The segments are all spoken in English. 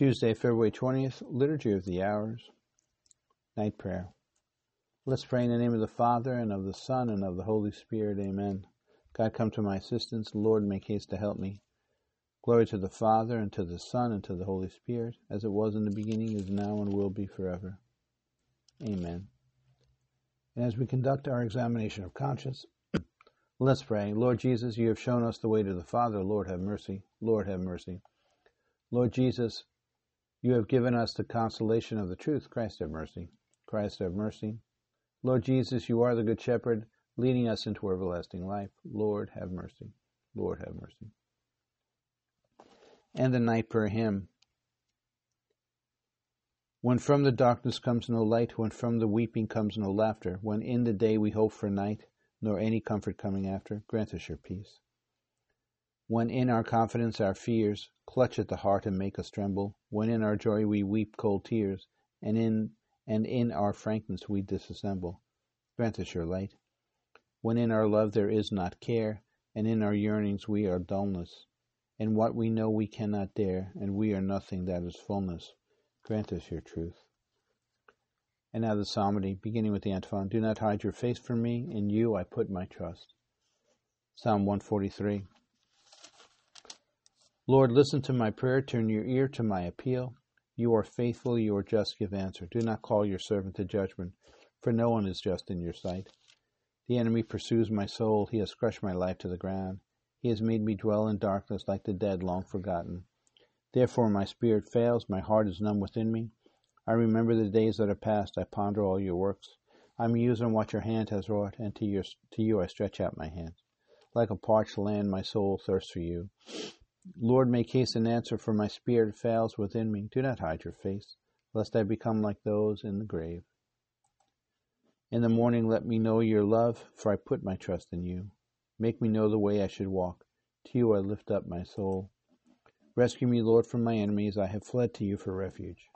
Tuesday, February 20th, Liturgy of the Hours, Night Prayer. Let's pray in the name of the Father, and of the Son, and of the Holy Spirit. Amen. God, come to my assistance. Lord, make haste to help me. Glory to the Father, and to the Son, and to the Holy Spirit, as it was in the beginning, is now, and will be forever. Amen. And as we conduct our examination of conscience, let's pray. Lord Jesus, you have shown us the way to the Father. Lord, have mercy. Lord, have mercy. Lord Jesus, you have given us the consolation of the truth. Christ have mercy. Christ have mercy. Lord Jesus, you are the Good Shepherd, leading us into everlasting life. Lord, have mercy. Lord, have mercy. And the night prayer hymn. When from the darkness comes no light, when from the weeping comes no laughter, when in the day we hope for night, nor any comfort coming after, grant us your peace. When in our confidence our fears clutch at the heart and make us tremble, when in our joy we weep cold tears, and in and in our frankness we disassemble, grant us your light. When in our love there is not care, and in our yearnings we are dullness, and what we know we cannot dare, and we are nothing that is fullness, grant us your truth. And now the psalmody, beginning with the antiphon, Do not hide your face from me, in you I put my trust. Psalm 143. Lord, listen to my prayer, turn your ear to my appeal. You are faithful, you are just, give answer. Do not call your servant to judgment, for no one is just in your sight. The enemy pursues my soul, he has crushed my life to the ground. He has made me dwell in darkness like the dead long forgotten. Therefore my spirit fails, my heart is numb within me. I remember the days that are past, I ponder all your works. I muse on what your hand has wrought, and to, your, to you I stretch out my hands. Like a parched land, my soul thirsts for you. Lord, make haste and answer, for my spirit fails within me. Do not hide your face, lest I become like those in the grave. In the morning let me know your love, for I put my trust in you. Make me know the way I should walk. To you I lift up my soul. Rescue me, Lord, from my enemies. I have fled to you for refuge.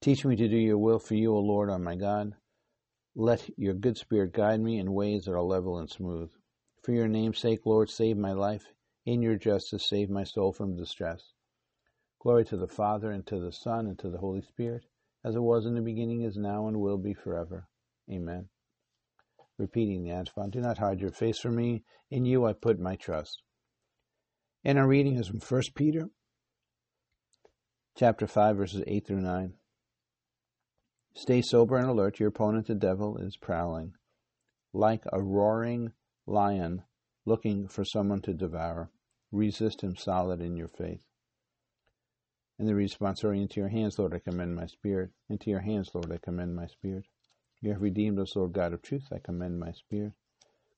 Teach me to do your will, for you, O Lord, are my God. Let your good spirit guide me in ways that are level and smooth. For your name's sake, Lord, save my life. In your justice, save my soul from distress. Glory to the Father, and to the Son, and to the Holy Spirit, as it was in the beginning, is now, and will be forever. Amen. Repeating the antiphon, do not hide your face from me. In you I put my trust. And our reading is from 1 Peter chapter 5, verses 8 through 9. Stay sober and alert. Your opponent, the devil, is prowling. Like a roaring lion looking for someone to devour. Resist him solid in your faith. And the responsorial, into your hands, Lord, I commend my spirit. Into your hands, Lord, I commend my spirit. You have redeemed us, Lord God of truth, I commend my spirit.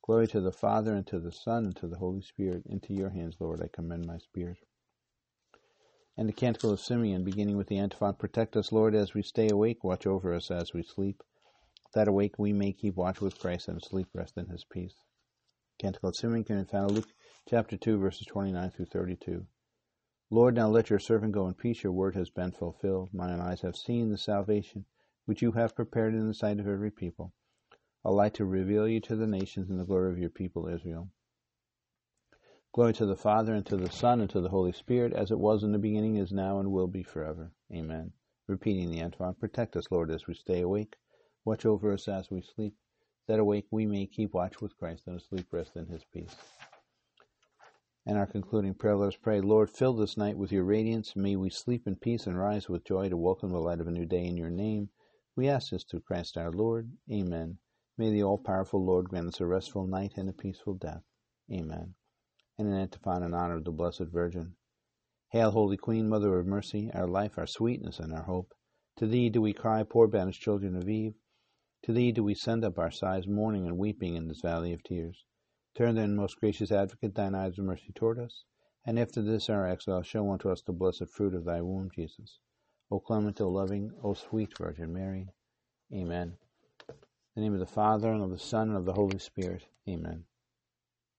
Glory to the Father, and to the Son, and to the Holy Spirit. Into your hands, Lord, I commend my spirit. And the Canticle of Simeon, beginning with the antiphon, Protect us, Lord, as we stay awake, watch over us as we sleep. That awake we may keep watch with Christ, and sleep rest in his peace. Canticle of Simeon can found in Luke chapter 2, verses 29 through 32. Lord, now let your servant go in peace. Your word has been fulfilled. Mine eyes have seen the salvation which you have prepared in the sight of every people, a light to reveal you to the nations and the glory of your people Israel. Glory to the Father, and to the Son, and to the Holy Spirit, as it was in the beginning, is now, and will be forever. Amen. Repeating the antiphon, protect us, Lord, as we stay awake. Watch over us as we sleep that awake we may keep watch with Christ and asleep rest in his peace. And our concluding prayer, let us pray, Lord, fill this night with your radiance. May we sleep in peace and rise with joy to welcome the light of a new day in your name. We ask this through Christ our Lord. Amen. May the all powerful Lord grant us a restful night and a peaceful death. Amen. And an antiphon in honor of the Blessed Virgin. Hail, Holy Queen, Mother of Mercy, our life, our sweetness, and our hope. To thee do we cry, poor banished children of Eve. To thee do we send up our sighs, mourning and weeping in this valley of tears. Turn then, most gracious advocate, thine eyes of mercy toward us, and after this our exile, show unto us the blessed fruit of thy womb, Jesus. O clement, O loving, O sweet Virgin Mary. Amen. In the name of the Father, and of the Son, and of the Holy Spirit. Amen.